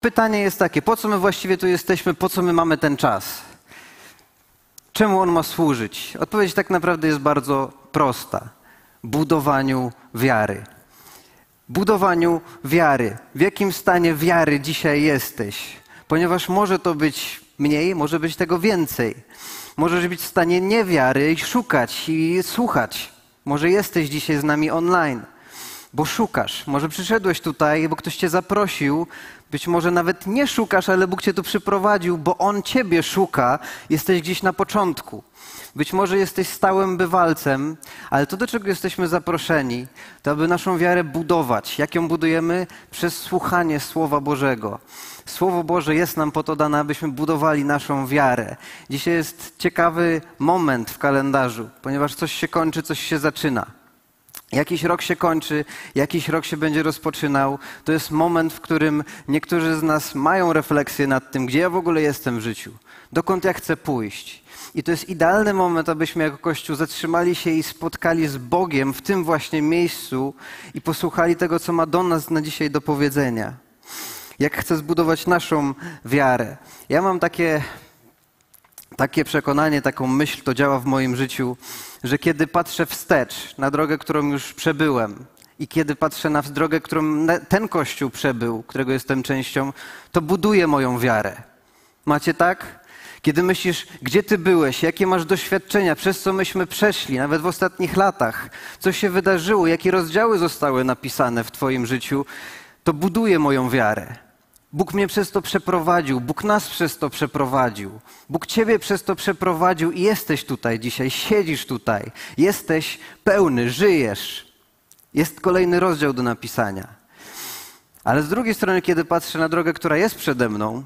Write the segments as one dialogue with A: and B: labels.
A: Pytanie jest takie, po co my właściwie tu jesteśmy, po co my mamy ten czas? Czemu on ma służyć? Odpowiedź tak naprawdę jest bardzo prosta. Budowaniu wiary. Budowaniu wiary. W jakim stanie wiary dzisiaj jesteś? Ponieważ może to być mniej, może być tego więcej. Możesz być w stanie niewiary i szukać i słuchać. Może jesteś dzisiaj z nami online, bo szukasz. Może przyszedłeś tutaj, bo ktoś cię zaprosił. Być może nawet nie szukasz, ale Bóg cię tu przyprowadził, bo On ciebie szuka. Jesteś gdzieś na początku. Być może jesteś stałym bywalcem, ale to, do czego jesteśmy zaproszeni, to aby naszą wiarę budować. Jak ją budujemy? Przez słuchanie Słowa Bożego. Słowo Boże jest nam po to dane, abyśmy budowali naszą wiarę. Dzisiaj jest ciekawy moment w kalendarzu, ponieważ coś się kończy, coś się zaczyna. Jakiś rok się kończy, jakiś rok się będzie rozpoczynał. To jest moment, w którym niektórzy z nas mają refleksję nad tym, gdzie ja w ogóle jestem w życiu, dokąd ja chcę pójść. I to jest idealny moment, abyśmy jako Kościół zatrzymali się i spotkali z Bogiem w tym właśnie miejscu i posłuchali tego, co ma do nas na dzisiaj do powiedzenia. Jak chce zbudować naszą wiarę. Ja mam takie, takie przekonanie, taką myśl, to działa w moim życiu, że kiedy patrzę wstecz na drogę, którą już przebyłem, i kiedy patrzę na drogę, którą ten Kościół przebył, którego jestem częścią, to buduje moją wiarę. Macie tak? Kiedy myślisz, gdzie ty byłeś, jakie masz doświadczenia, przez co myśmy przeszli, nawet w ostatnich latach, co się wydarzyło, jakie rozdziały zostały napisane w Twoim życiu, to buduje moją wiarę. Bóg mnie przez to przeprowadził, Bóg nas przez to przeprowadził, Bóg Ciebie przez to przeprowadził i jesteś tutaj dzisiaj, siedzisz tutaj, jesteś pełny, żyjesz. Jest kolejny rozdział do napisania. Ale z drugiej strony, kiedy patrzę na drogę, która jest przede mną,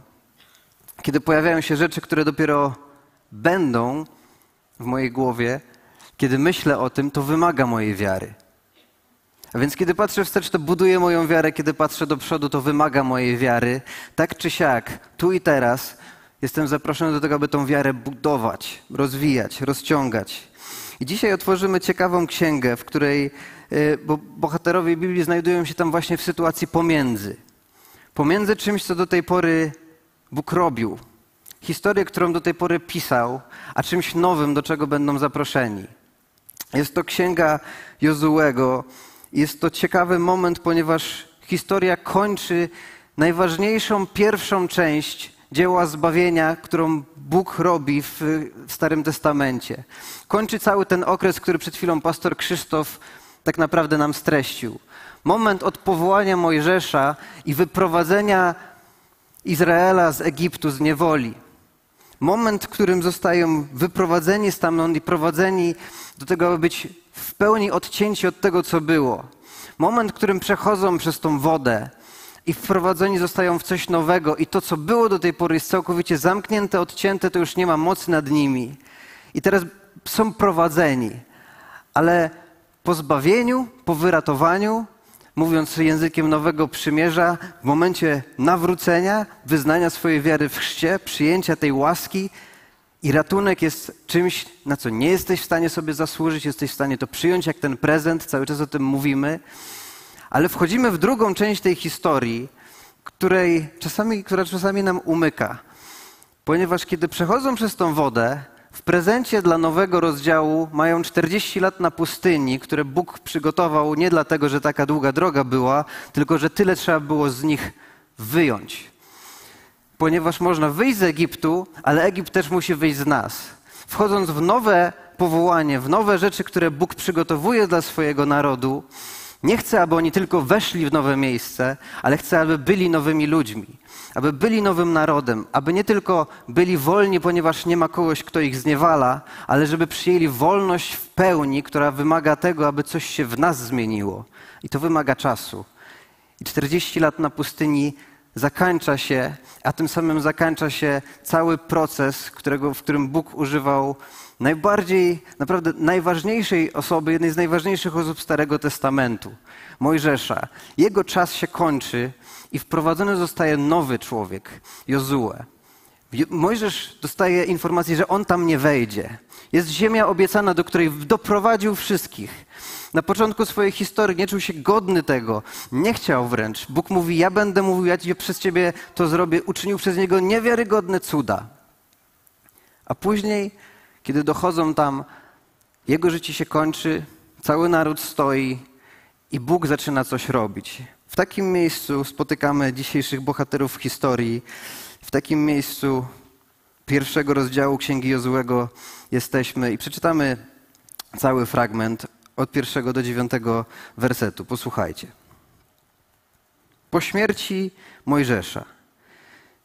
A: kiedy pojawiają się rzeczy, które dopiero będą w mojej głowie, kiedy myślę o tym, to wymaga mojej wiary. A więc kiedy patrzę wstecz, to buduje moją wiarę, kiedy patrzę do przodu, to wymaga mojej wiary. Tak czy siak, tu i teraz jestem zaproszony do tego, aby tą wiarę budować, rozwijać, rozciągać. I dzisiaj otworzymy ciekawą księgę, w której y, bo bohaterowie Biblii znajdują się tam właśnie w sytuacji pomiędzy. Pomiędzy czymś, co do tej pory Bóg robił. Historię, którą do tej pory pisał, a czymś nowym, do czego będą zaproszeni. Jest to księga Jozułego. Jest to ciekawy moment, ponieważ historia kończy najważniejszą pierwszą część dzieła zbawienia, którą Bóg robi w, Starym Testamencie. Kończy cały ten okres, który przed chwilą pastor Krzysztof tak naprawdę nam streścił. Moment od powołania Mojżesza i wyprowadzenia Izraela z Egiptu, z niewoli. Moment, w którym zostają wyprowadzeni stamtąd i prowadzeni do tego, aby być w pełni odcięci od tego, co było. Moment, w którym przechodzą przez tą wodę i wprowadzeni zostają w coś nowego i to, co było do tej pory, jest całkowicie zamknięte, odcięte, to już nie ma mocy nad nimi. I teraz są prowadzeni, ale po zbawieniu, po wyratowaniu, mówiąc językiem nowego przymierza, w momencie nawrócenia, wyznania swojej wiary w chrzcie, przyjęcia tej łaski i ratunek jest czymś, na co nie jesteś w stanie sobie zasłużyć, jesteś w stanie to przyjąć jak ten prezent, cały czas o tym mówimy, ale wchodzimy w drugą część tej historii, której czasami, która czasami nam umyka. Ponieważ kiedy przechodzą przez tą wodę, w prezencie dla nowego rozdziału mają 40 lat na pustyni, które Bóg przygotował nie dlatego, że taka długa droga była, tylko że tyle trzeba było z nich wyjąć. Ponieważ można wyjść z Egiptu, ale Egipt też musi wyjść z nas. Wchodząc w nowe powołanie, w nowe rzeczy, które Bóg przygotowuje dla swojego narodu, nie chce, aby oni tylko weszli w nowe miejsce, ale chce, aby byli nowymi ludźmi, aby byli nowym narodem, aby nie tylko byli wolni, ponieważ nie ma kogoś, kto ich zniewala, ale żeby przyjęli wolność w pełni, która wymaga tego, aby coś się w nas zmieniło. I to wymaga czasu. I 40 lat na pustyni zakończa się, a tym samym zakończa się cały proces, którego, w którym Bóg używał najbardziej, naprawdę najważniejszej osoby, jednej z najważniejszych osób Starego Testamentu, Mojżesza. Jego czas się kończy i wprowadzony zostaje nowy człowiek, Jozue. Mojżesz dostaje informację, że on tam nie wejdzie. Jest ziemia obiecana, do której doprowadził wszystkich. Na początku swojej historii nie czuł się godny tego, nie chciał wręcz. Bóg mówi: Ja będę mówił, ja przez ciebie to zrobię. Uczynił przez niego niewiarygodne cuda. A później, kiedy dochodzą tam, jego życie się kończy, cały naród stoi i Bóg zaczyna coś robić. W takim miejscu spotykamy dzisiejszych bohaterów historii. W takim miejscu pierwszego rozdziału Księgi Jozłego jesteśmy i przeczytamy cały fragment od pierwszego do dziewiątego wersetu. Posłuchajcie. Po śmierci Mojżesza,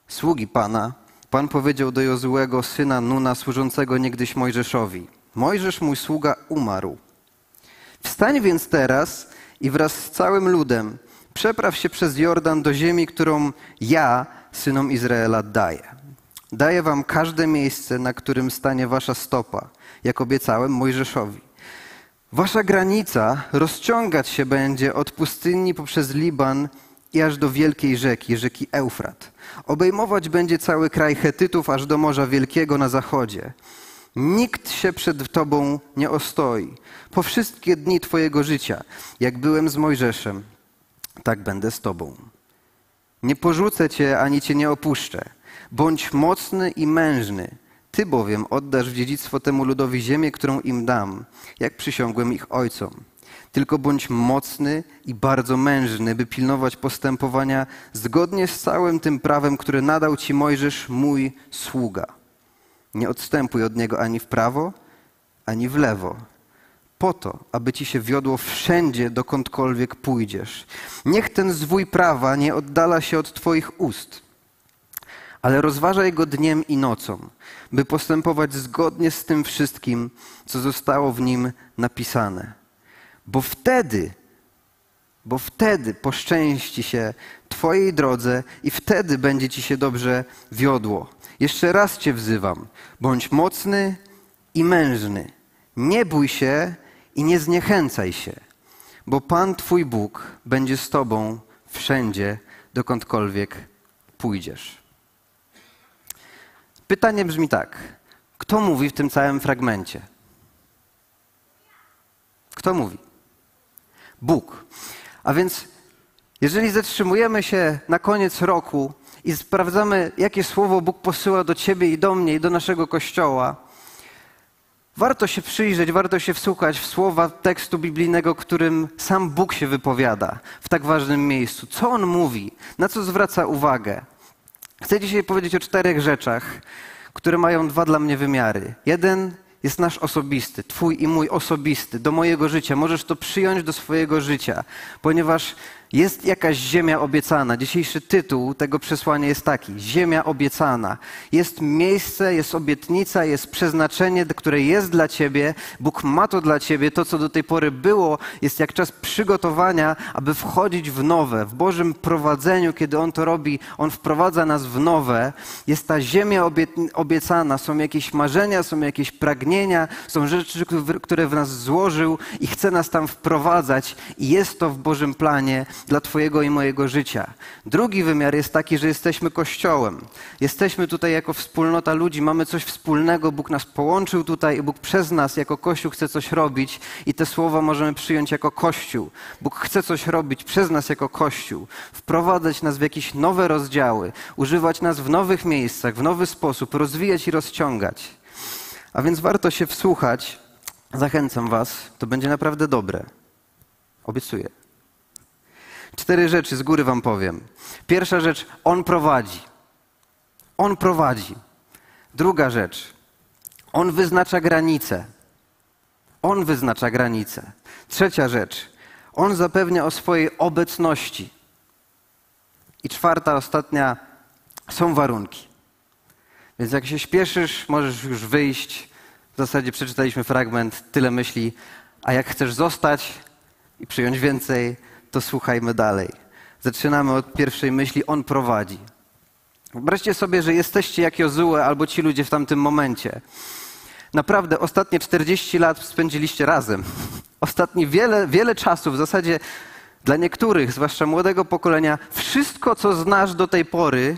A: sługi Pana, Pan powiedział do Jozłego, syna Nuna, służącego niegdyś Mojżeszowi. Mojżesz, mój sługa, umarł. Wstań więc teraz i wraz z całym ludem przepraw się przez Jordan do ziemi, którą ja synom Izraela daję. Daję wam każde miejsce, na którym stanie wasza stopa, jak obiecałem Mojżeszowi. Wasza granica rozciągać się będzie od pustyni poprzez Liban i aż do wielkiej rzeki, rzeki Eufrat. Obejmować będzie cały kraj Hetytów aż do Morza Wielkiego na zachodzie. Nikt się przed Tobą nie ostoi. Po wszystkie dni Twojego życia, jak byłem z Mojżeszem, tak będę z Tobą. Nie porzucę Cię ani Cię nie opuszczę. Bądź mocny i mężny. Ty bowiem oddasz w dziedzictwo temu ludowi ziemię, którą im dam, jak przysiągłem ich ojcom. Tylko bądź mocny i bardzo mężny, by pilnować postępowania zgodnie z całym tym prawem, które nadał ci Mojżesz, mój sługa. Nie odstępuj od niego ani w prawo, ani w lewo, po to, aby ci się wiodło wszędzie, dokądkolwiek pójdziesz. Niech ten zwój prawa nie oddala się od twoich ust, ale rozważaj go dniem i nocą, by postępować zgodnie z tym wszystkim, co zostało w nim napisane. Bo wtedy, bo wtedy poszczęści się Twojej drodze i wtedy będzie Ci się dobrze wiodło. Jeszcze raz Cię wzywam. Bądź mocny i mężny. Nie bój się i nie zniechęcaj się, bo Pan Twój Bóg będzie z Tobą wszędzie, dokądkolwiek pójdziesz. Pytanie brzmi tak: kto mówi w tym całym fragmencie? Kto mówi? Bóg. A więc, jeżeli zatrzymujemy się na koniec roku i sprawdzamy, jakie słowo Bóg posyła do Ciebie i do mnie i do naszego kościoła, warto się przyjrzeć, warto się wsłuchać w słowa tekstu biblijnego, którym sam Bóg się wypowiada w tak ważnym miejscu. Co On mówi? Na co zwraca uwagę? Chcę dzisiaj powiedzieć o czterech rzeczach, które mają dwa dla mnie wymiary. Jeden jest nasz osobisty, Twój i mój osobisty, do mojego życia. Możesz to przyjąć do swojego życia, ponieważ jest jakaś ziemia obiecana. Dzisiejszy tytuł tego przesłania jest taki: Ziemia obiecana. Jest miejsce, jest obietnica, jest przeznaczenie, które jest dla ciebie. Bóg ma to dla ciebie. To, co do tej pory było, jest jak czas przygotowania, aby wchodzić w nowe. W Bożym prowadzeniu, kiedy On to robi, On wprowadza nas w nowe. Jest ta ziemia obiecana. Są jakieś marzenia, są jakieś pragnienia, są rzeczy, które w nas złożył i chce nas tam wprowadzać. I jest to w Bożym planie dla Twojego i mojego życia. Drugi wymiar jest taki, że jesteśmy Kościołem. Jesteśmy tutaj jako wspólnota ludzi, mamy coś wspólnego, Bóg nas połączył tutaj i Bóg przez nas jako Kościół chce coś robić i te słowa możemy przyjąć jako Kościół. Bóg chce coś robić przez nas jako Kościół, wprowadzać nas w jakieś nowe rozdziały, używać nas w nowych miejscach, w nowy sposób, rozwijać i rozciągać. A więc warto się wsłuchać. Zachęcam Was, to będzie naprawdę dobre. Obiecuję. Cztery rzeczy z góry wam powiem. Pierwsza rzecz, On prowadzi. On prowadzi. Druga rzecz, On wyznacza granice. On wyznacza granice. Trzecia rzecz, On zapewnia o swojej obecności. I czwarta, ostatnia, są warunki. Więc jak się śpieszysz, możesz już wyjść. W zasadzie przeczytaliśmy fragment, tyle myśli. A jak chcesz zostać i przyjąć więcej, to słuchajmy dalej. Zaczynamy od pierwszej myśli, On prowadzi. Wyobraźcie sobie, że jesteście jak Jozue albo ci ludzie w tamtym momencie. Naprawdę ostatnie 40 lat spędziliście razem. Ostatnie wiele, wiele czasu, w zasadzie dla niektórych, zwłaszcza młodego pokolenia, wszystko, co znasz do tej pory,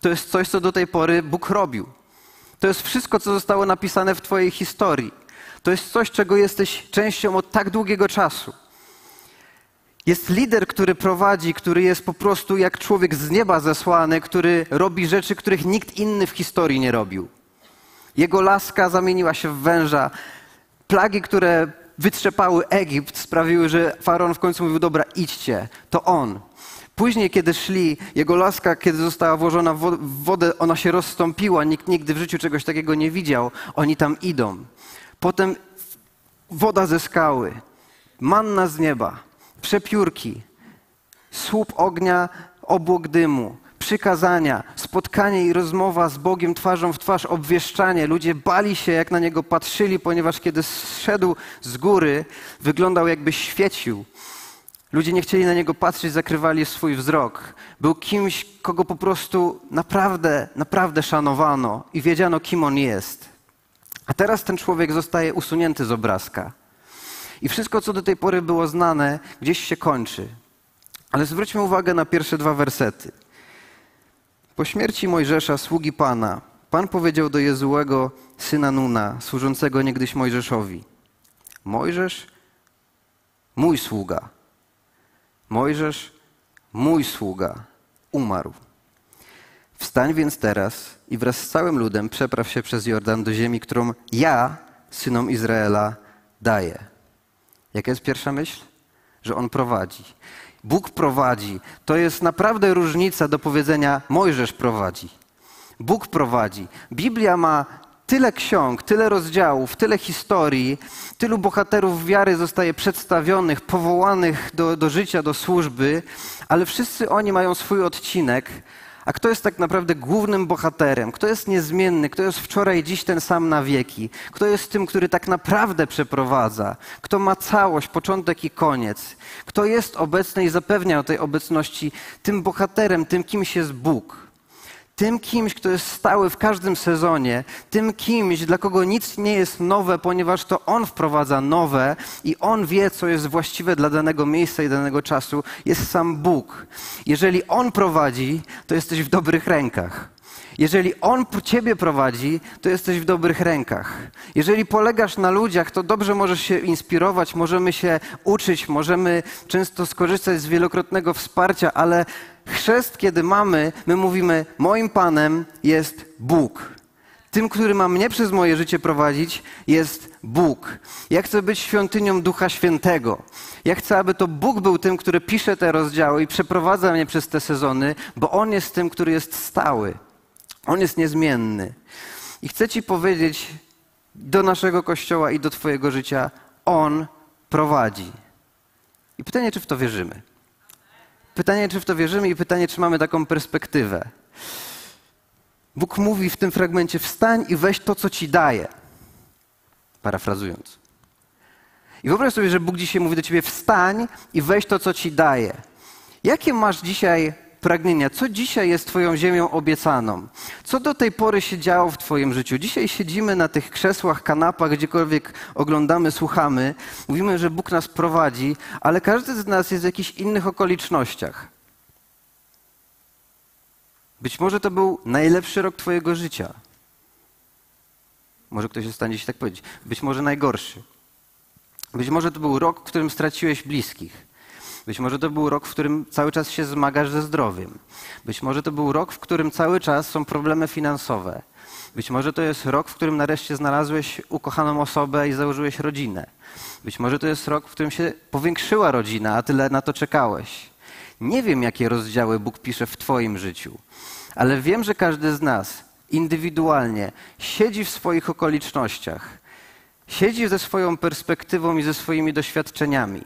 A: To jest coś, co do tej pory Bóg robił. To jest wszystko, co zostało napisane w Twojej historii. To jest coś, czego jesteś częścią od tak długiego czasu. Jest lider, który prowadzi, który jest po prostu jak człowiek z nieba zesłany, który robi rzeczy, których nikt inny w historii nie robił. Jego laska zamieniła się w węża. Plagi, które wytrzepały Egipt, sprawiły, że faraon w końcu mówił: Dobra, idźcie, to on. Później, kiedy szli, jego laska, kiedy została włożona w wodę, ona się rozstąpiła. Nikt nigdy w życiu czegoś takiego nie widział. Oni tam idą. Potem woda ze skały, manna z nieba, przepiórki, słup ognia, obłok dymu, przykazania, spotkanie i rozmowa z Bogiem twarzą w twarz, obwieszczanie. Ludzie bali się, jak na niego patrzyli, ponieważ kiedy zszedł z góry, wyglądał jakby świecił. Ludzie nie chcieli na niego patrzeć, zakrywali swój wzrok. Był kimś, kogo po prostu naprawdę, naprawdę szanowano i wiedziano, kim on jest. A teraz ten człowiek zostaje usunięty z obrazka. I wszystko, co do tej pory było znane, gdzieś się kończy. Ale zwróćmy uwagę na pierwsze dwa wersety. Po śmierci Mojżesza, sługi Pana, Pan powiedział do Jezułego, syna Nuna, służącego niegdyś Mojżeszowi: Mojżesz, mój sługa. Mojżesz, mój sługa, umarł. Wstań więc teraz i wraz z całym ludem przepraw się przez Jordan do ziemi, którą ja, synom Izraela, daję. Jaka jest pierwsza myśl? Że On prowadzi. Bóg prowadzi. To jest naprawdę różnica do powiedzenia Mojżesz prowadzi. Bóg prowadzi. Biblia ma tyle ksiąg, tyle rozdziałów, tyle historii, tylu bohaterów wiary zostaje przedstawionych, powołanych do, do życia, do służby, ale wszyscy oni mają swój odcinek, a kto jest tak naprawdę głównym bohaterem? Kto jest niezmienny? Kto jest wczoraj, dziś ten sam na wieki? Kto jest tym, który tak naprawdę przeprowadza? Kto ma całość, początek i koniec? Kto jest obecny i zapewnia o tej obecności? Tym bohaterem, tym kimś jest Bóg tym kimś, kto jest stały w każdym sezonie, tym kimś, dla kogo nic nie jest nowe, ponieważ to On wprowadza nowe i On wie, co jest właściwe dla danego miejsca i danego czasu, jest sam Bóg. Jeżeli On prowadzi, to jesteś w dobrych rękach. Jeżeli On Ciebie prowadzi, to jesteś w dobrych rękach. Jeżeli polegasz na ludziach, to dobrze możesz się inspirować, możemy się uczyć, możemy często skorzystać z wielokrotnego wsparcia, ale chrzest, kiedy mamy, my mówimy: Moim Panem jest Bóg. Tym, który ma mnie przez moje życie prowadzić, jest Bóg. Ja chcę być świątynią Ducha Świętego. Ja chcę, aby to Bóg był tym, który pisze te rozdziały i przeprowadza mnie przez te sezony, bo On jest tym, który jest stały. On jest niezmienny. I chcę Ci powiedzieć do naszego kościoła i do Twojego życia: On prowadzi. I pytanie, czy w to wierzymy? Pytanie, czy w to wierzymy, i pytanie, czy mamy taką perspektywę. Bóg mówi w tym fragmencie: wstań i weź to, co ci daje. Parafrazując. I wyobraź sobie, że Bóg dzisiaj mówi do ciebie: wstań i weź to, co ci daje. Jakie masz dzisiaj pragnienia? Co dzisiaj jest Twoją ziemią obiecaną? Co do tej pory się działo w Twoim życiu? Dzisiaj siedzimy na tych krzesłach, kanapach, gdziekolwiek oglądamy, słuchamy. Mówimy, że Bóg nas prowadzi, ale każdy z nas jest w jakichś innych okolicznościach. Być może to był najlepszy rok Twojego życia. Może ktoś stanie się tak powiedzieć. Być może najgorszy. Być może to był rok, w którym straciłeś bliskich. Być może to był rok, w którym cały czas się zmagasz ze zdrowiem. Być może to był rok, w którym cały czas są problemy finansowe. Być może to jest rok, w którym nareszcie znalazłeś ukochaną osobę i założyłeś rodzinę. Być może to jest rok, w którym się powiększyła rodzina, a tyle na to czekałeś. Nie wiem, jakie rozdziały Bóg pisze w Twoim życiu, ale wiem, że każdy z nas indywidualnie siedzi w swoich okolicznościach, siedzi ze swoją perspektywą i ze swoimi doświadczeniami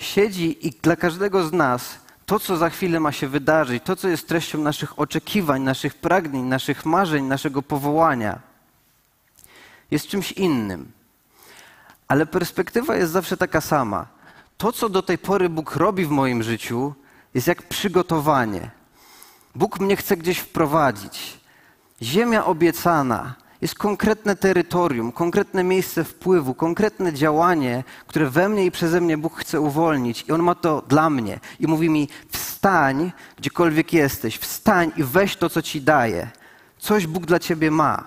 A: siedzi i dla każdego z nas to, co za chwilę ma się wydarzyć, to, co jest treścią naszych oczekiwań, naszych pragnień, naszych marzeń, naszego powołania, jest czymś innym. Ale perspektywa jest zawsze taka sama. To, co do tej pory Bóg robi w moim życiu, jest jak przygotowanie. Bóg mnie chce gdzieś wprowadzić. Ziemia obiecana, jest konkretne terytorium, konkretne miejsce wpływu, konkretne działanie, które we mnie i przeze mnie Bóg chce uwolnić. I On ma to dla mnie. I mówi mi, Wstań, gdziekolwiek jesteś, wstań i weź to, co ci daje. Coś Bóg dla ciebie ma.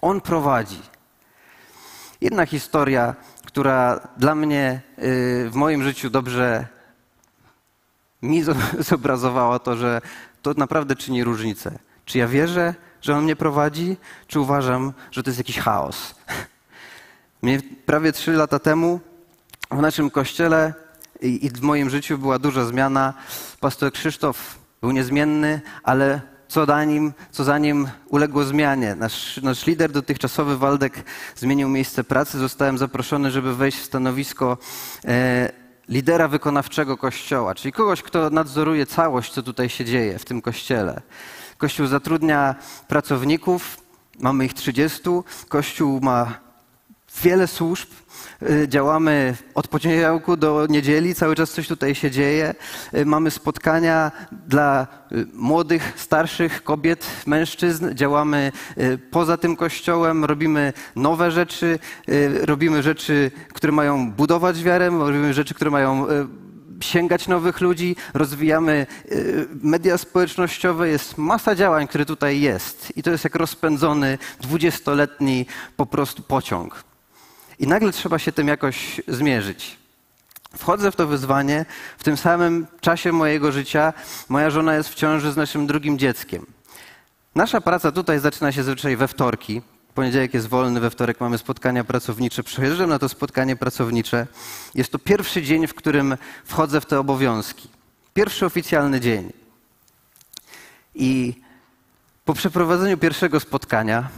A: On prowadzi. Jedna historia, która dla mnie y, w moim życiu dobrze mi zobrazowała to, że to naprawdę czyni różnicę. Czy ja wierzę, że On mnie prowadzi, czy uważam, że to jest jakiś chaos? Mnie prawie trzy lata temu w naszym kościele i w moim życiu była duża zmiana. Pastor Krzysztof był niezmienny, ale co za nim, co za nim uległo zmianie. Nasz, nasz lider dotychczasowy, Waldek, zmienił miejsce pracy. Zostałem zaproszony, żeby wejść w stanowisko e, lidera wykonawczego kościoła, czyli kogoś, kto nadzoruje całość, co tutaj się dzieje w tym kościele. Kościół zatrudnia pracowników, mamy ich 30. Kościół ma wiele służb, Y, działamy od poniedziałku do niedzieli, cały czas coś tutaj się dzieje. Y, mamy spotkania dla y, młodych, starszych kobiet, mężczyzn. Działamy poza tym kościołem, robimy nowe rzeczy, robimy rzeczy, które mają budować wiarę, robimy rzeczy, które mają sięgać nowych ludzi, rozwijamy media społecznościowe, jest masa działań, które tutaj jest. I to jest jak rozpędzony dwudziestoletni po prostu pociąg. I nagle trzeba się tym jakoś zmierzyć. Wchodzę w to wyzwanie. W tym samym czasie mojego życia moja żona jest w ciąży z naszym drugim dzieckiem. Nasza praca tutaj zaczyna się zazwyczaj we wtorki. Poniedziałek jest wolny, we wtorek mamy spotkania pracownicze. Przyjeżdżam na to spotkanie pracownicze. Jest to pierwszy dzień, w którym wchodzę w te obowiązki. Pierwszy oficjalny dzień. I po przeprowadzeniu pierwszego spotkania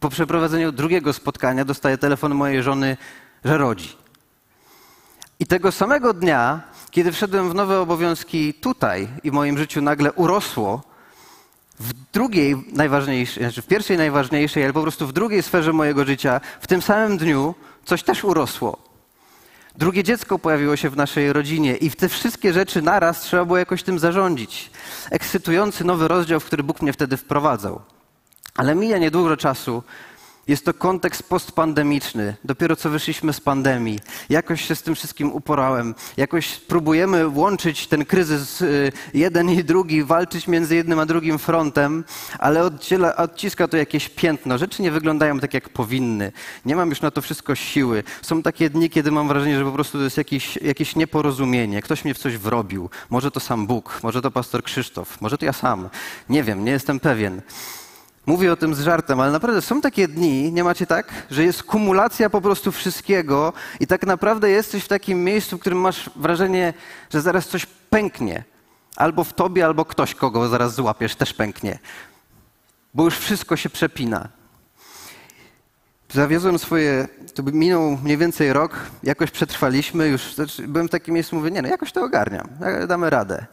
A: po przeprowadzeniu drugiego spotkania dostaję telefon mojej żony, że rodzi. I tego samego dnia, kiedy wszedłem w nowe obowiązki tutaj i w moim życiu nagle urosło, w drugiej najważniejszej, znaczy w pierwszej najważniejszej, ale po prostu w drugiej sferze mojego życia, w tym samym dniu coś też urosło. Drugie dziecko pojawiło się w naszej rodzinie i te wszystkie rzeczy naraz trzeba było jakoś tym zarządzić. Ekscytujący nowy rozdział, w który Bóg mnie wtedy wprowadzał. Ale mija niedużo czasu. Jest to kontekst postpandemiczny. Dopiero co wyszliśmy z pandemii. Jakoś się z tym wszystkim uporałem. Jakoś próbujemy łączyć ten kryzys y, jeden i drugi, walczyć między jednym a drugim frontem, ale oddziela, odciska to jakieś piętno. Rzeczy nie wyglądają tak, jak powinny. Nie mam już na to wszystko siły. Są takie dni, kiedy mam wrażenie, że po prostu to jest jakieś, jakieś nieporozumienie. Ktoś mnie w coś wrobił. Może to sam Bóg, może to pastor Krzysztof, może to ja sam. Nie wiem, nie jestem pewien. Mówię o tym z żartem, ale naprawdę są takie dni, nie macie tak, że jest kumulacja po prostu wszystkiego i tak naprawdę jesteś w takim miejscu, w którym masz wrażenie, że zaraz coś pęknie. Albo w tobie, albo ktoś, kogo zaraz złapiesz, też pęknie. Bo już wszystko się przepina. Zawiozłem swoje, to minął mniej więcej rok, jakoś przetrwaliśmy, już znaczy byłem w takim miejscu, mówię, nie no, jakoś to ogarniam, damy radę.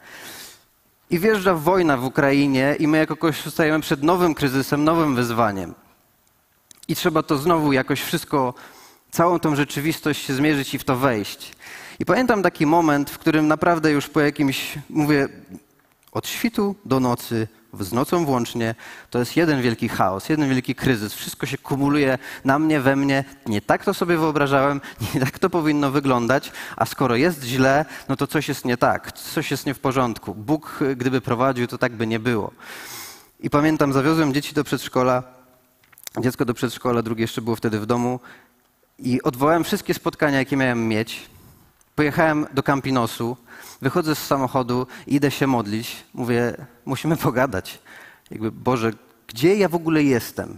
A: I wjeżdża wojna w Ukrainie i my jako Kościół stajemy przed nowym kryzysem, nowym wyzwaniem. I trzeba to znowu jakoś wszystko, całą tą rzeczywistość się zmierzyć i w to wejść. I pamiętam taki moment, w którym naprawdę już po jakimś, mówię, od świtu do nocy z nocą włącznie, to jest jeden wielki chaos, jeden wielki kryzys. Wszystko się kumuluje na mnie, we mnie. Nie tak to sobie wyobrażałem, nie tak to powinno wyglądać, a skoro jest źle, no to coś jest nie tak, coś jest nie w porządku. Bóg, gdyby prowadził, to tak by nie było. I pamiętam, zawiozłem dzieci do przedszkola, dziecko do przedszkola, drugie jeszcze było wtedy w domu i odwołałem wszystkie spotkania, jakie miałem mieć. Pojechałem do Campinosu, wychodzę z samochodu, idę się modlić. Mówię, musimy pogadać. Jakby, Boże, gdzie ja w ogóle jestem?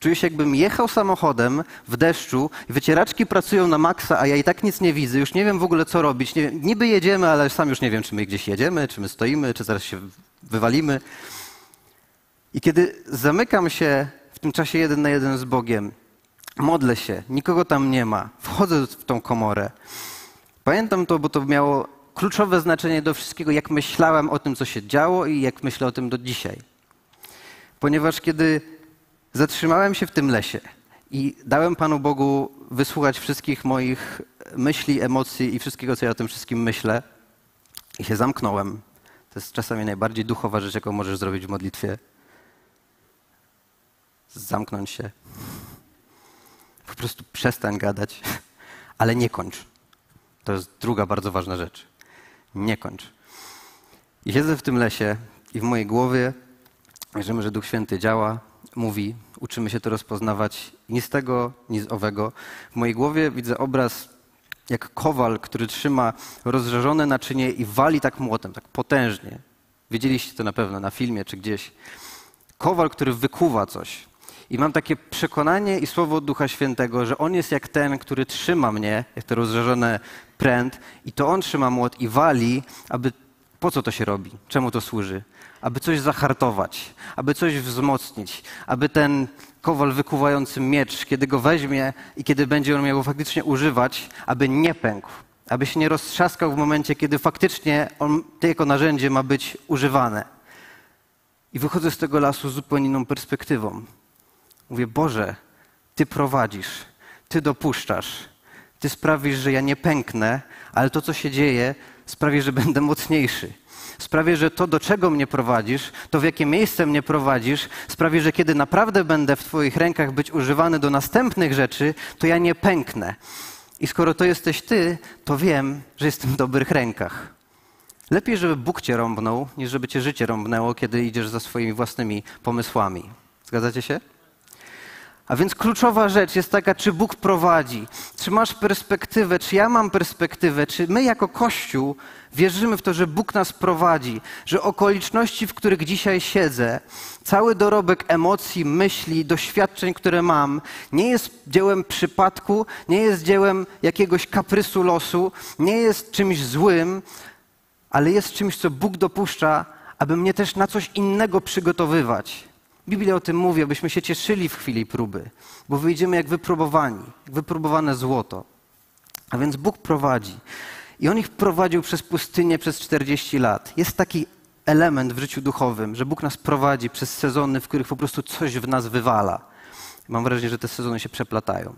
A: Czuję się, jakbym jechał samochodem w deszczu, wycieraczki pracują na maksa, a ja i tak nic nie widzę, już nie wiem w ogóle co robić. Nie, niby jedziemy, ale sam już nie wiem, czy my gdzieś jedziemy, czy my stoimy, czy zaraz się wywalimy. I kiedy zamykam się w tym czasie jeden na jeden z Bogiem, modlę się, nikogo tam nie ma, wchodzę w tą komorę. Pamiętam to, bo to miało kluczowe znaczenie do wszystkiego, jak myślałem o tym, co się działo i jak myślę o tym do dzisiaj. Ponieważ kiedy zatrzymałem się w tym lesie i dałem Panu Bogu wysłuchać wszystkich moich myśli, emocji i wszystkiego, co ja o tym wszystkim myślę, i się zamknąłem. To jest czasami najbardziej duchowa rzecz, jaką możesz zrobić w modlitwie. Zamknąć się. Po prostu przestań gadać, ale nie kończ. To jest druga bardzo ważna rzecz. Nie kończ. I siedzę w tym lesie i w mojej głowie, wierzymy, że Duch Święty działa, mówi, uczymy się to rozpoznawać ni z tego, ni z owego. W mojej głowie widzę obraz jak kowal, który trzyma rozżarzone naczynie i wali tak młotem, tak potężnie. Widzieliście to na pewno na filmie czy gdzieś. Kowal, który wykuwa coś. I mam takie przekonanie i słowo Ducha Świętego, że On jest jak ten, który trzyma mnie, jak to rozżarzone pręt, i to On trzyma młot i wali, aby po co to się robi? Czemu to służy? Aby coś zahartować, aby coś wzmocnić, aby ten kowal wykuwający miecz, kiedy go weźmie i kiedy będzie on miał go faktycznie używać, aby nie pękł, aby się nie roztrzaskał w momencie, kiedy faktycznie on, jako narzędzie ma być używane. I wychodzę z tego lasu z zupełnie inną perspektywą. Mówię, Boże, Ty prowadzisz, Ty dopuszczasz, Ty sprawisz, że ja nie pęknę, ale to, co się dzieje, sprawi, że będę mocniejszy. Sprawi, że to, do czego mnie prowadzisz, to w jakie miejsce mnie prowadzisz, sprawi, że kiedy naprawdę będę w Twoich rękach być używany do następnych rzeczy, to ja nie pęknę. I skoro to jesteś Ty, to wiem, że jestem w dobrych rękach. Lepiej, żeby Bóg Cię rąbnął, niż żeby Cię życie rąbnęło, kiedy idziesz za swoimi własnymi pomysłami. Zgadzacie się? A więc kluczowa rzecz jest taka, czy Bóg prowadzi, czy masz perspektywę, czy ja mam perspektywę, czy my jako Kościół wierzymy w to, że Bóg nas prowadzi, że okoliczności, w których dzisiaj siedzę, cały dorobek emocji, myśli, doświadczeń, które mam, nie jest dziełem przypadku, nie jest dziełem jakiegoś kaprysu losu, nie jest czymś złym, ale jest czymś, co Bóg dopuszcza, aby mnie też na coś innego przygotowywać. Biblia o tym mówi, abyśmy się cieszyli w chwili próby, bo wyjdziemy jak wypróbowani, jak wypróbowane złoto. A więc Bóg prowadzi. I on ich prowadził przez pustynię przez 40 lat. Jest taki element w życiu duchowym, że Bóg nas prowadzi przez sezony, w których po prostu coś w nas wywala. Mam wrażenie, że te sezony się przeplatają.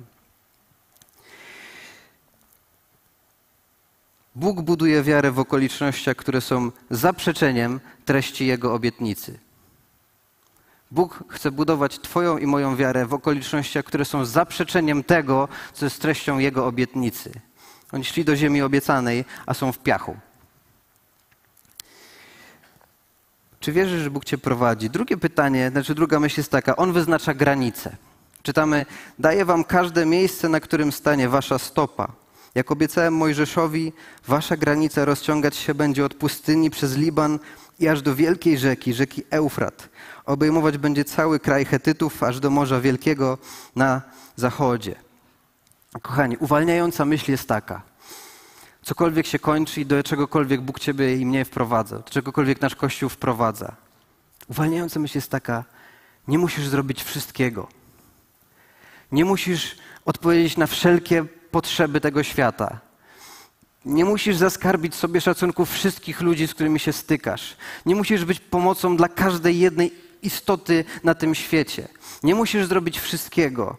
A: Bóg buduje wiarę w okolicznościach, które są zaprzeczeniem treści Jego obietnicy. Bóg chce budować Twoją i moją wiarę w okolicznościach, które są zaprzeczeniem tego, co jest treścią Jego obietnicy. Oni szli do ziemi obiecanej, a są w piachu. Czy wierzysz, że Bóg Cię prowadzi? Drugie pytanie, znaczy druga myśl jest taka, On wyznacza granice. Czytamy, daje Wam każde miejsce, na którym stanie Wasza stopa. Jak obiecałem Mojżeszowi, Wasza granica rozciągać się będzie od pustyni przez Liban i aż do wielkiej rzeki, rzeki Eufrat. Obejmować będzie cały kraj Hetytów, aż do Morza Wielkiego na zachodzie. Kochani, uwalniająca myśl jest taka. Cokolwiek się kończy i do czegokolwiek Bóg Ciebie i mnie wprowadza, do czegokolwiek nasz Kościół wprowadza. Uwalniająca myśl jest taka, nie musisz zrobić wszystkiego. Nie musisz odpowiedzieć na wszelkie potrzeby tego świata. Nie musisz zaskarbić sobie szacunku wszystkich ludzi, z którymi się stykasz. Nie musisz być pomocą dla każdej jednej istoty na tym świecie. Nie musisz zrobić wszystkiego.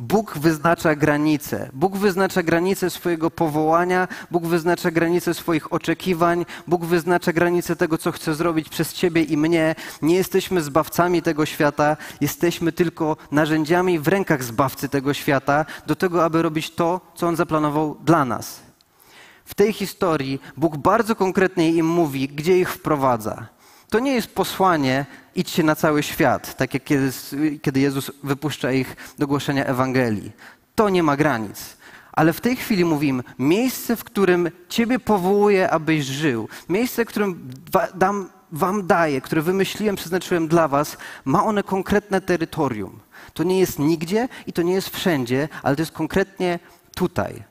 A: Bóg wyznacza granice. Bóg wyznacza granice swojego powołania, Bóg wyznacza granice swoich oczekiwań, Bóg wyznacza granice tego, co chce zrobić przez Ciebie i mnie. Nie jesteśmy zbawcami tego świata, jesteśmy tylko narzędziami w rękach zbawcy tego świata do tego, aby robić to, co On zaplanował dla nas. W tej historii Bóg bardzo konkretnie im mówi, gdzie ich wprowadza. To nie jest posłanie, idźcie na cały świat, tak jak kiedy, kiedy Jezus wypuszcza ich do głoszenia Ewangelii. To nie ma granic. Ale w tej chwili mówimy, miejsce, w którym Ciebie powołuję, abyś żył, miejsce, w którym dam, Wam daję, które wymyśliłem, przeznaczyłem dla Was, ma one konkretne terytorium. To nie jest nigdzie i to nie jest wszędzie, ale to jest konkretnie tutaj.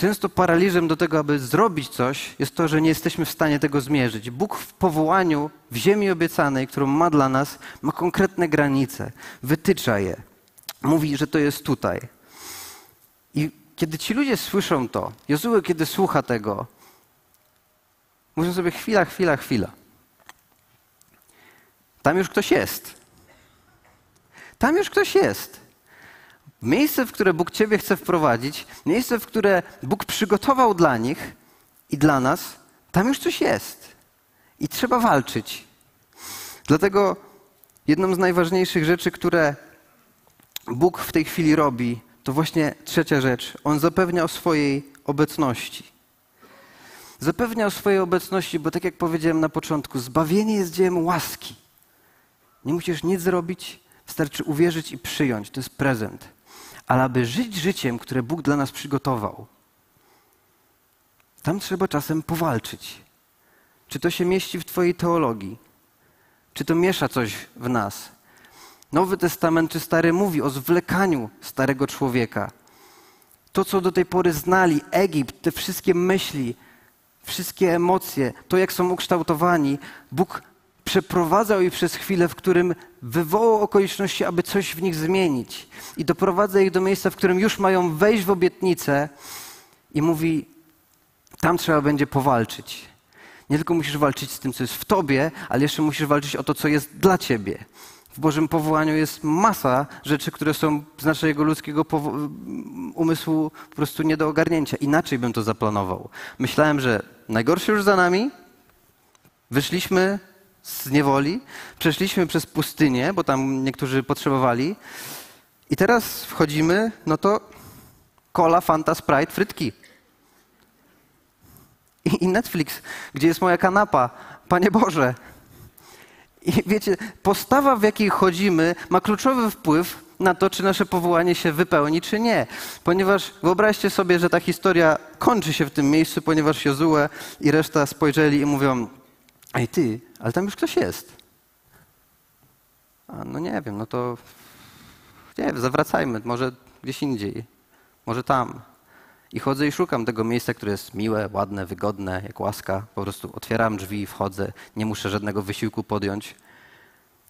A: Często paraliżem do tego, aby zrobić coś, jest to, że nie jesteśmy w stanie tego zmierzyć. Bóg w powołaniu w ziemi obiecanej, którą ma dla nas, ma konkretne granice, wytycza je. Mówi, że to jest tutaj. I kiedy ci ludzie słyszą to, Jozue, kiedy słucha tego, mówią sobie chwila, chwila, chwila. Tam już ktoś jest. Tam już ktoś jest. Miejsce, w które Bóg Ciebie chce wprowadzić, miejsce, w które Bóg przygotował dla nich i dla nas, tam już coś jest. I trzeba walczyć. Dlatego jedną z najważniejszych rzeczy, które Bóg w tej chwili robi, to właśnie trzecia rzecz. On zapewnia o swojej obecności. Zapewnia o swojej obecności, bo tak jak powiedziałem na początku, zbawienie jest dziełem łaski. Nie musisz nic zrobić, wystarczy uwierzyć i przyjąć. To jest prezent. Ale aby żyć życiem, które Bóg dla nas przygotował, tam trzeba czasem powalczyć. Czy to się mieści w Twojej teologii? Czy to miesza coś w nas? Nowy Testament czy Stary mówi o zwlekaniu starego człowieka. To, co do tej pory znali, Egipt, te wszystkie myśli, wszystkie emocje, to jak są ukształtowani, Bóg przeprowadzał ich przez chwilę, w którym wywołał okoliczności, aby coś w nich zmienić. I doprowadza ich do miejsca, w którym już mają wejść w obietnicę i mówi, tam trzeba będzie powalczyć. Nie tylko musisz walczyć z tym, co jest w tobie, ale jeszcze musisz walczyć o to, co jest dla ciebie. W Bożym powołaniu jest masa rzeczy, które są z naszego ludzkiego umysłu po prostu nie do ogarnięcia. Inaczej bym to zaplanował. Myślałem, że najgorsze już za nami, wyszliśmy z niewoli, przeszliśmy przez pustynię, bo tam niektórzy potrzebowali i teraz wchodzimy, no to cola, fanta, sprite, frytki. I, Netflix, gdzie jest moja kanapa. Panie Boże, i wiecie, postawa, w jakiej chodzimy, ma kluczowy wpływ na to, czy nasze powołanie się wypełni, czy nie. Ponieważ wyobraźcie sobie, że ta historia kończy się w tym miejscu, ponieważ Jozue i reszta spojrzeli i mówią: Ej, ty, ale tam już ktoś jest. A, no nie wiem, no to nie wiem, zawracajmy, może gdzieś indziej, może tam. I chodzę i szukam tego miejsca, które jest miłe, ładne, wygodne, jak łaska. Po prostu otwieram drzwi, wchodzę, nie muszę żadnego wysiłku podjąć.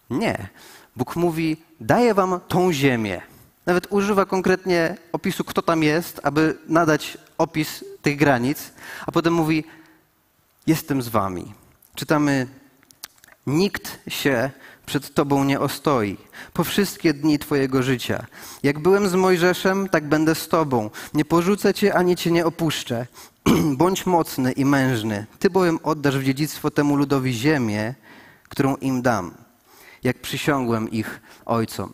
A: Nie. Bóg mówi: daję wam tą ziemię. Nawet używa konkretnie opisu, kto tam jest, aby nadać opis tych granic, a potem mówi: Jestem z wami. Czytamy: Nikt się przed Tobą nie ostoi po wszystkie dni Twojego życia. Jak byłem z Mojżeszem, tak będę z Tobą. Nie porzucę Cię ani Cię nie opuszczę. Bądź mocny i mężny. Ty bowiem oddasz w dziedzictwo temu ludowi ziemię, którą im dam, jak przysiągłem ich ojcom.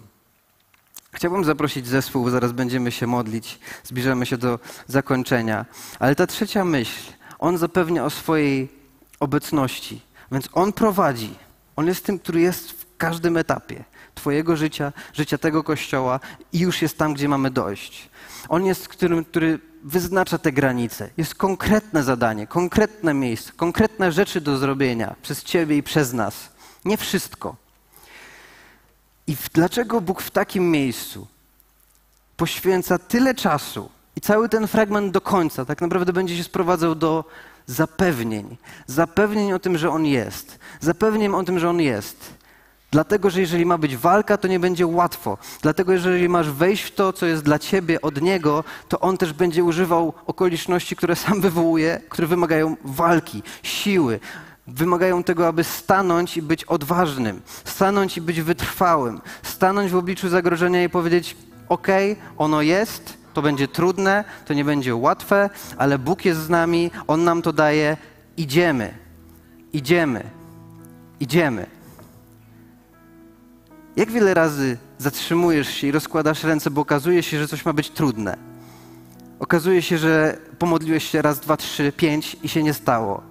A: Chciałbym zaprosić zespół, zaraz będziemy się modlić, zbliżamy się do zakończenia. Ale ta trzecia myśl, on zapewnia o swojej obecności, więc on prowadzi. On jest tym, który jest w każdym etapie Twojego życia, życia tego kościoła i już jest tam, gdzie mamy dojść. On jest którym, który wyznacza te granice. Jest konkretne zadanie, konkretne miejsce, konkretne rzeczy do zrobienia przez Ciebie i przez nas. Nie wszystko. I dlaczego Bóg w takim miejscu poświęca tyle czasu i cały ten fragment do końca tak naprawdę będzie się sprowadzał do zapewnień. Zapewnień o tym, że On jest. Zapewnień o tym, że On jest. Dlatego, że jeżeli ma być walka, to nie będzie łatwo. Dlatego, że jeżeli masz wejść w to, co jest dla ciebie od niego, to on też będzie używał okoliczności, które sam wywołuje, które wymagają walki, siły. Wymagają tego, aby stanąć i być odważnym, stanąć i być wytrwałym, stanąć w obliczu zagrożenia i powiedzieć: OK, ono jest, to będzie trudne, to nie będzie łatwe, ale Bóg jest z nami, On nam to daje. Idziemy, idziemy, idziemy. Jak wiele razy zatrzymujesz się i rozkładasz ręce, bo okazuje się, że coś ma być trudne? Okazuje się, że pomodliłeś się raz, dwa, trzy, pięć i się nie stało.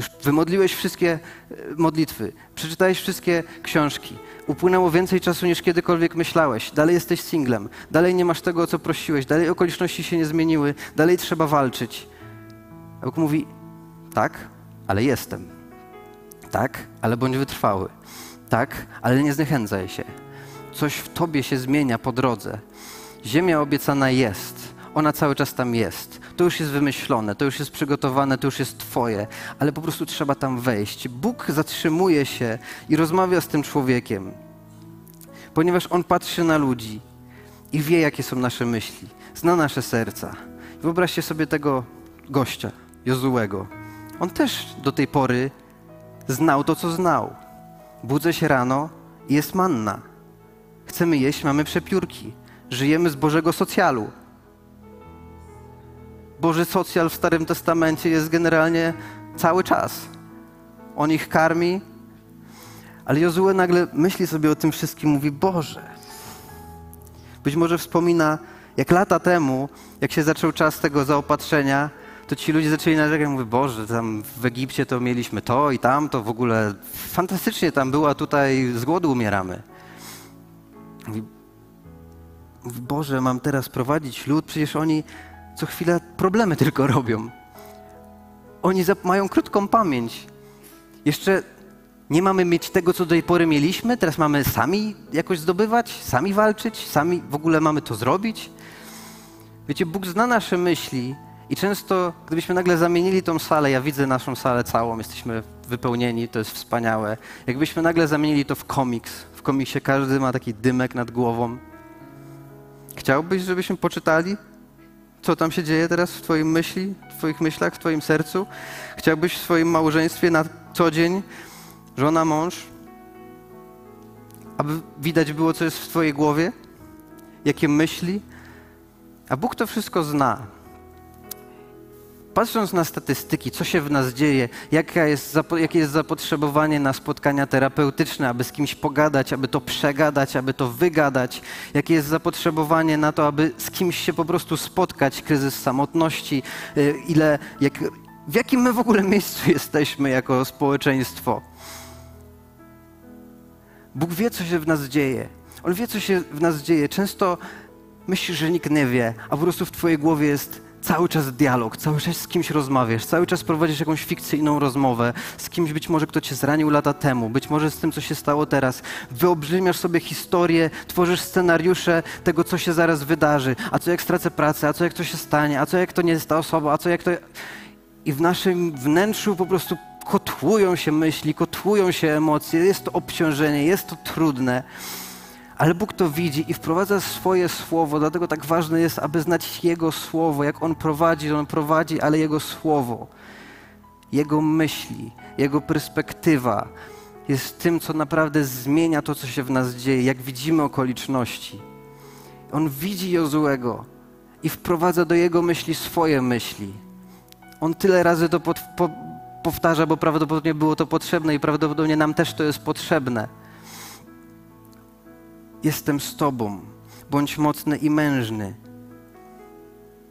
A: Już wymodliłeś wszystkie e, modlitwy, przeczytałeś wszystkie książki. Upłynęło więcej czasu niż kiedykolwiek myślałeś. Dalej jesteś singlem, dalej nie masz tego, o co prosiłeś, dalej okoliczności się nie zmieniły, dalej trzeba walczyć. Bóg mówi: Tak, ale jestem. Tak, ale bądź wytrwały. Tak, ale nie zniechęcaj się. Coś w tobie się zmienia po drodze. Ziemia obiecana jest. Ona cały czas tam jest. To już jest wymyślone, to już jest przygotowane, to już jest Twoje, ale po prostu trzeba tam wejść. Bóg zatrzymuje się i rozmawia z tym człowiekiem, ponieważ On patrzy na ludzi i wie, jakie są nasze myśli, zna nasze serca. Wyobraźcie sobie tego gościa, Jozułego. On też do tej pory znał to, co znał. Budzę się rano i jest manna. Chcemy jeść, mamy przepiórki. Żyjemy z Bożego socjalu. Boży socjal w Starym Testamencie jest generalnie cały czas. On ich karmi, ale Jozue nagle myśli sobie o tym wszystkim, mówi: Boże. Być może wspomina, jak lata temu, jak się zaczął czas tego zaopatrzenia, to ci ludzie zaczęli narzekać, mówię, Boże, tam w Egipcie to mieliśmy to i tam, to w ogóle fantastycznie tam była, tutaj z głodu umieramy. Mówi, Boże, mam teraz prowadzić lud, przecież oni co chwilę problemy tylko robią. Oni mają krótką pamięć. Jeszcze nie mamy mieć tego, co do tej pory mieliśmy, teraz mamy sami jakoś zdobywać, sami walczyć, sami w ogóle mamy to zrobić. Wiecie, Bóg zna nasze myśli i często, gdybyśmy nagle zamienili tą salę, ja widzę naszą salę całą, jesteśmy wypełnieni, to jest wspaniałe. Jakbyśmy nagle zamienili to w komiks, w komiksie każdy ma taki dymek nad głową. Chciałbyś, żebyśmy poczytali, co tam się dzieje teraz w Twoim myśli, w Twoich myślach, w Twoim sercu? Chciałbyś w swoim małżeństwie na co dzień, żona, mąż, aby widać było, co jest w Twojej głowie? Jakie myśli? A Bóg to wszystko zna. Patrząc na statystyki, co się w nas dzieje, jaka jest, jakie jest zapotrzebowanie na spotkania terapeutyczne, aby z kimś pogadać, aby to przegadać, aby to wygadać, jakie jest zapotrzebowanie na to, aby z kimś się po prostu spotkać, kryzys samotności, y, ile, jak, w jakim my w ogóle miejscu jesteśmy jako społeczeństwo. Bóg wie, co się w nas dzieje. On wie, co się w nas dzieje. Często myślisz, że nikt nie wie, a po prostu w twojej głowie jest cały czas dialog, cały czas z kimś rozmawiasz, cały czas prowadzisz jakąś fikcyjną rozmowę z kimś być może, kto cię zranił lata temu, być może z tym, co się stało teraz. Wyobrzymiasz sobie historię, tworzysz scenariusze tego, co się zaraz wydarzy, a co jak stracę pracę, a co jak to się stanie, a co jak to nie jest ta osoba, a co jak to... I w naszym wnętrzu po prostu kotłują się myśli, kotłują się emocje, jest to obciążenie, jest to trudne. Ale Bóg to widzi i wprowadza swoje słowo, dlatego tak ważne jest, aby znać Jego słowo, jak On prowadzi, On prowadzi, ale Jego słowo, Jego myśli, Jego perspektywa jest tym, co naprawdę zmienia to, co się w nas dzieje, jak widzimy okoliczności. On widzi Jozuego i wprowadza do jego myśli swoje myśli. On tyle razy to pod, po, powtarza, bo prawdopodobnie było to potrzebne i prawdopodobnie nam też to jest potrzebne Jestem z Tobą. Bądź mocny i mężny.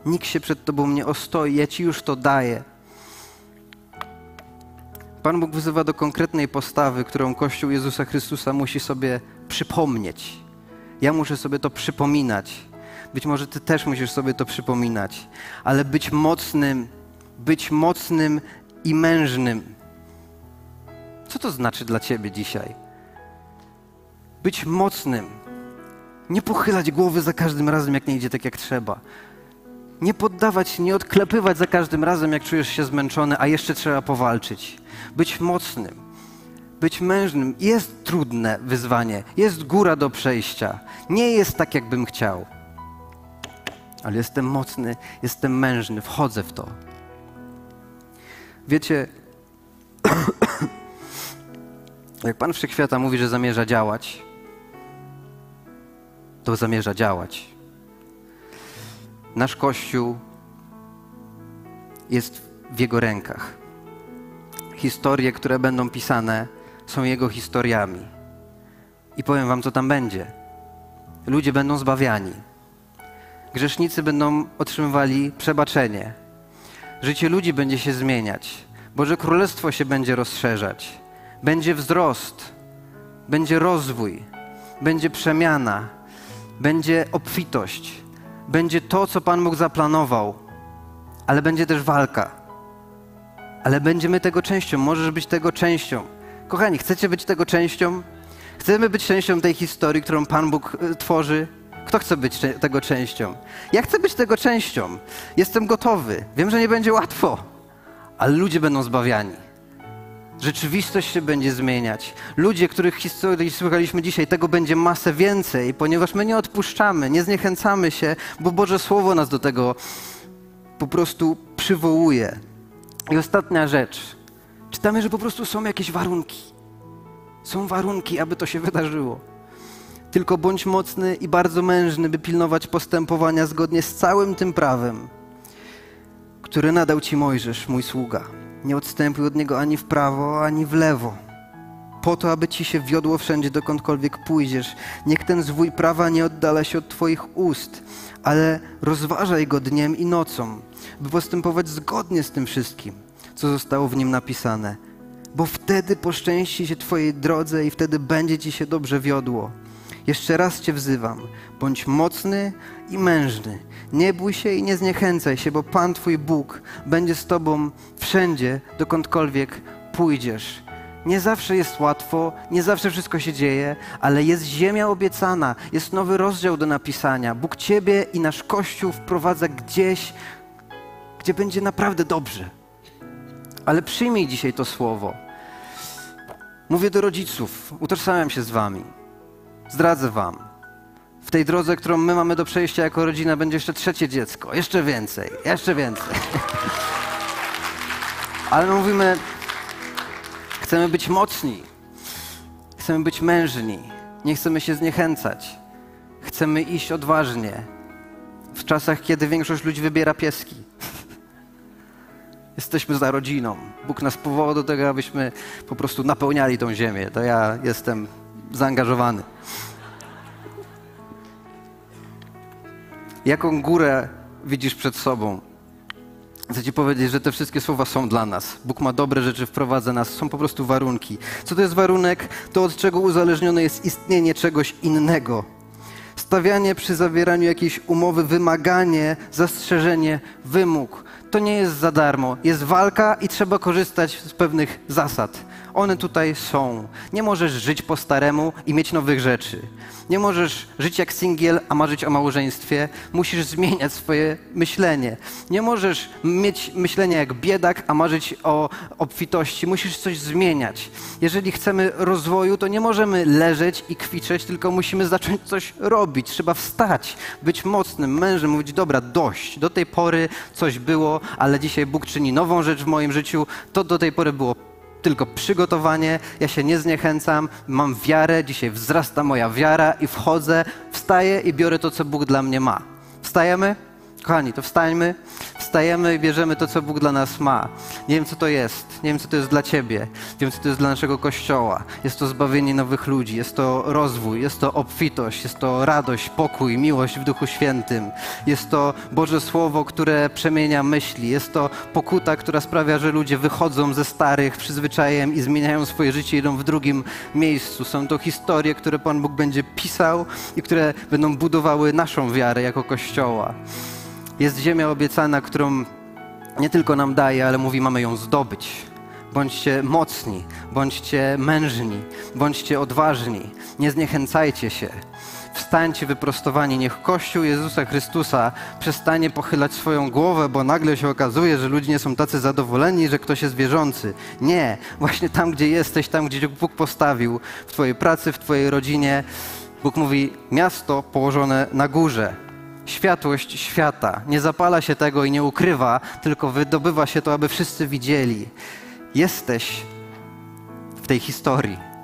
A: Nikt się przed Tobą nie ostoi, ja Ci już to daję. Pan Bóg wzywa do konkretnej postawy, którą Kościół Jezusa Chrystusa musi sobie przypomnieć. Ja muszę sobie to przypominać. Być może Ty też musisz sobie to przypominać, ale być mocnym, być mocnym i mężnym. Co to znaczy dla Ciebie dzisiaj? Być mocnym. Nie pochylać głowy za każdym razem, jak nie idzie tak, jak trzeba. Nie poddawać nie odklepywać za każdym razem, jak czujesz się zmęczony, a jeszcze trzeba powalczyć. Być mocnym, być mężnym. Jest trudne wyzwanie, jest góra do przejścia. Nie jest tak, jakbym chciał. Ale jestem mocny, jestem mężny, wchodzę w to. Wiecie, jak Pan Wszechświata mówi, że zamierza działać, to zamierza działać. Nasz Kościół jest w Jego rękach. Historie, które będą pisane, są Jego historiami. I powiem Wam, co tam będzie. Ludzie będą zbawiani. Grzesznicy będą otrzymywali przebaczenie. Życie ludzi będzie się zmieniać. Boże Królestwo się będzie rozszerzać. Będzie wzrost, będzie rozwój, będzie przemiana będzie obfitość, będzie to, co Pan Bóg zaplanował, ale będzie też walka. Ale będziemy tego częścią, możesz być tego częścią. Kochani, chcecie być tego częścią? Chcemy być częścią tej historii, którą Pan Bóg y, tworzy? Kto chce być tego częścią? Ja chcę być tego częścią. Jestem gotowy. Wiem, że nie będzie łatwo, ale ludzie będą zbawiani. Rzeczywistość się będzie zmieniać. Ludzie, których historii słuchaliśmy dzisiaj, tego będzie masę więcej, ponieważ my nie odpuszczamy, nie zniechęcamy się, bo Boże Słowo nas do tego po prostu przywołuje. I ostatnia rzecz. Czytamy, że po prostu są jakieś warunki. Są warunki, aby to się wydarzyło. Tylko bądź mocny i bardzo mężny, by pilnować postępowania zgodnie z całym tym prawem, które nadał ci Mojżesz, mój sługa. Nie odstępuj od niego ani w prawo, ani w lewo, po to, aby ci się wiodło wszędzie, dokądkolwiek pójdziesz. Niech ten zwój prawa nie oddala się od twoich ust, ale rozważaj go dniem i nocą, by postępować zgodnie z tym wszystkim, co zostało w nim napisane. Bo wtedy poszczęści się twojej drodze i wtedy będzie ci się dobrze wiodło. Jeszcze raz cię wzywam, bądź mocny i mężny. Nie bój się i nie zniechęcaj się, bo Pan Twój Bóg będzie z Tobą wszędzie, dokądkolwiek pójdziesz. Nie zawsze jest łatwo, nie zawsze wszystko się dzieje, ale jest ziemia obiecana, jest nowy rozdział do napisania. Bóg Ciebie i nasz Kościół wprowadza gdzieś, gdzie będzie naprawdę dobrze. Ale przyjmij dzisiaj to słowo. Mówię do rodziców, utożsamiam się z Wami. Zdradzę Wam. W tej drodze, którą my mamy do przejścia jako rodzina, będzie jeszcze trzecie dziecko. Jeszcze więcej, jeszcze więcej. Ale my mówimy, chcemy być mocni, chcemy być mężni, nie chcemy się zniechęcać, chcemy iść odważnie. W czasach, kiedy większość ludzi wybiera pieski. Jesteśmy za rodziną. Bóg nas powołał do tego, abyśmy po prostu napełniali tą ziemię. To ja jestem zaangażowany. Jaką górę widzisz przed sobą? Chcę Ci powiedzieć, że te wszystkie słowa są dla nas. Bóg ma dobre rzeczy, wprowadza nas, są po prostu warunki. Co to jest warunek? To od czego uzależnione jest istnienie czegoś innego. Stawianie przy zawieraniu jakiejś umowy, wymaganie, zastrzeżenie, wymóg. To nie jest za darmo. Jest walka i trzeba korzystać z pewnych zasad. One tutaj są. Nie możesz żyć po staremu i mieć nowych rzeczy. Nie możesz żyć jak singiel, a marzyć o małżeństwie. Musisz zmieniać swoje myślenie. Nie możesz mieć myślenia jak biedak, a marzyć o obfitości. Musisz coś zmieniać. Jeżeli chcemy rozwoju, to nie możemy leżeć i kwiczeć, tylko musimy zacząć coś robić. Trzeba wstać, być mocnym mężem, mówić: Dobra, dość. Do tej pory coś było, ale dzisiaj Bóg czyni nową rzecz w moim życiu. To do tej pory było tylko przygotowanie, ja się nie zniechęcam, mam wiarę, dzisiaj wzrasta moja wiara i wchodzę, wstaję i biorę to, co Bóg dla mnie ma. Wstajemy? Kochani, to wstańmy, wstajemy i bierzemy to, co Bóg dla nas ma. Nie wiem, co to jest, nie wiem, co to jest dla Ciebie, nie wiem, co to jest dla naszego Kościoła. Jest to zbawienie nowych ludzi, jest to rozwój, jest to obfitość, jest to radość, pokój, miłość w Duchu Świętym. Jest to Boże Słowo, które przemienia myśli. Jest to pokuta, która sprawia, że ludzie wychodzą ze starych przyzwyczajem i zmieniają swoje życie, idą w drugim miejscu. Są to historie, które Pan Bóg będzie pisał i które będą budowały naszą wiarę jako Kościoła. Jest ziemia obiecana, którą nie tylko nam daje, ale mówi, mamy ją zdobyć. Bądźcie mocni, bądźcie mężni, bądźcie odważni, nie zniechęcajcie się. Wstańcie wyprostowani, niech Kościół Jezusa Chrystusa przestanie pochylać swoją głowę, bo nagle się okazuje, że ludzie nie są tacy zadowoleni, że ktoś jest wierzący. Nie, właśnie tam, gdzie jesteś, tam, gdzie Bóg postawił, w Twojej pracy, w Twojej rodzinie, Bóg mówi, miasto położone na górze, światłość świata. Nie zapala się tego i nie ukrywa, tylko wydobywa się to, aby wszyscy widzieli. Jesteś w tej historii.